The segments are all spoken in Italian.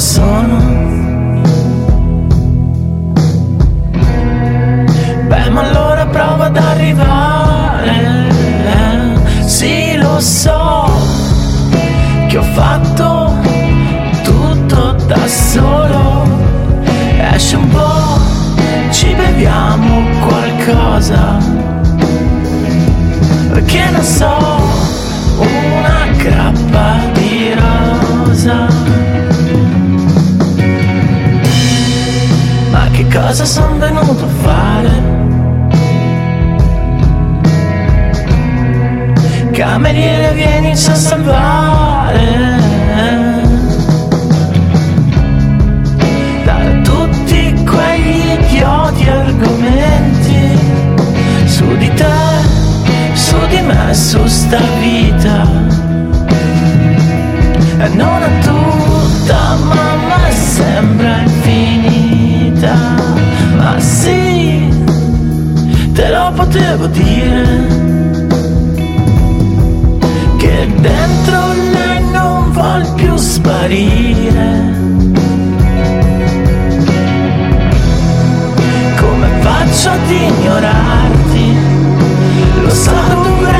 sono. Beh, ma allora prova ad arrivare. Sì, lo so che ho fatto tutto da solo. Esce un po', ci beviamo qualcosa. Che ne so, una grappa di rosa. Ma che cosa sono venuto a fare? Cameriere vienici a salvare Da tutti quegli idioti argomenti Su di te, su di me, su sta vita non è tutta, mamma, è sempre infinita Ma sì, te lo potevo dire che dentro lei non vuol più sparire. Come faccio ad ignorarti? Lo so dovrei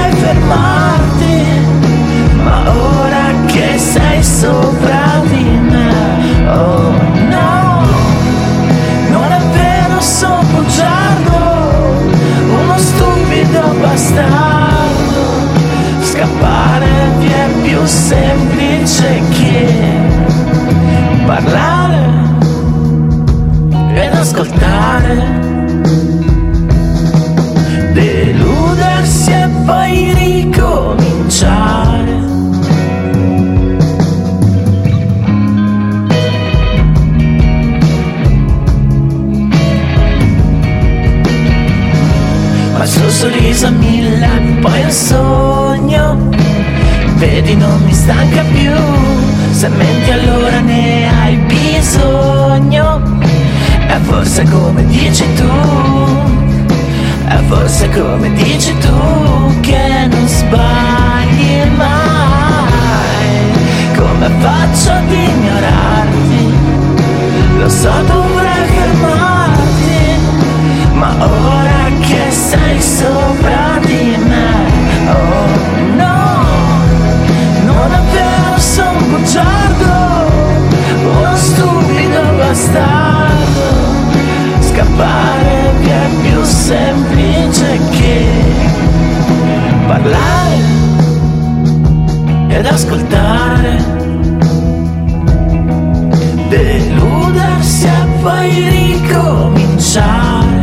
più semplice che parlare ed ascoltare, deludersi e poi ricominciare. Ma il suo sorriso a mille, poi un sogno Vedi non mi stanca più. Se menti allora ne hai bisogno. E forse come dici tu. E forse come dici tu Che non sbagli mai. Come faccio ad ignorarti? Lo so dovrei fermarti Ma ora che sei sopra ed ascoltare. Deludersi e poi ricominciare.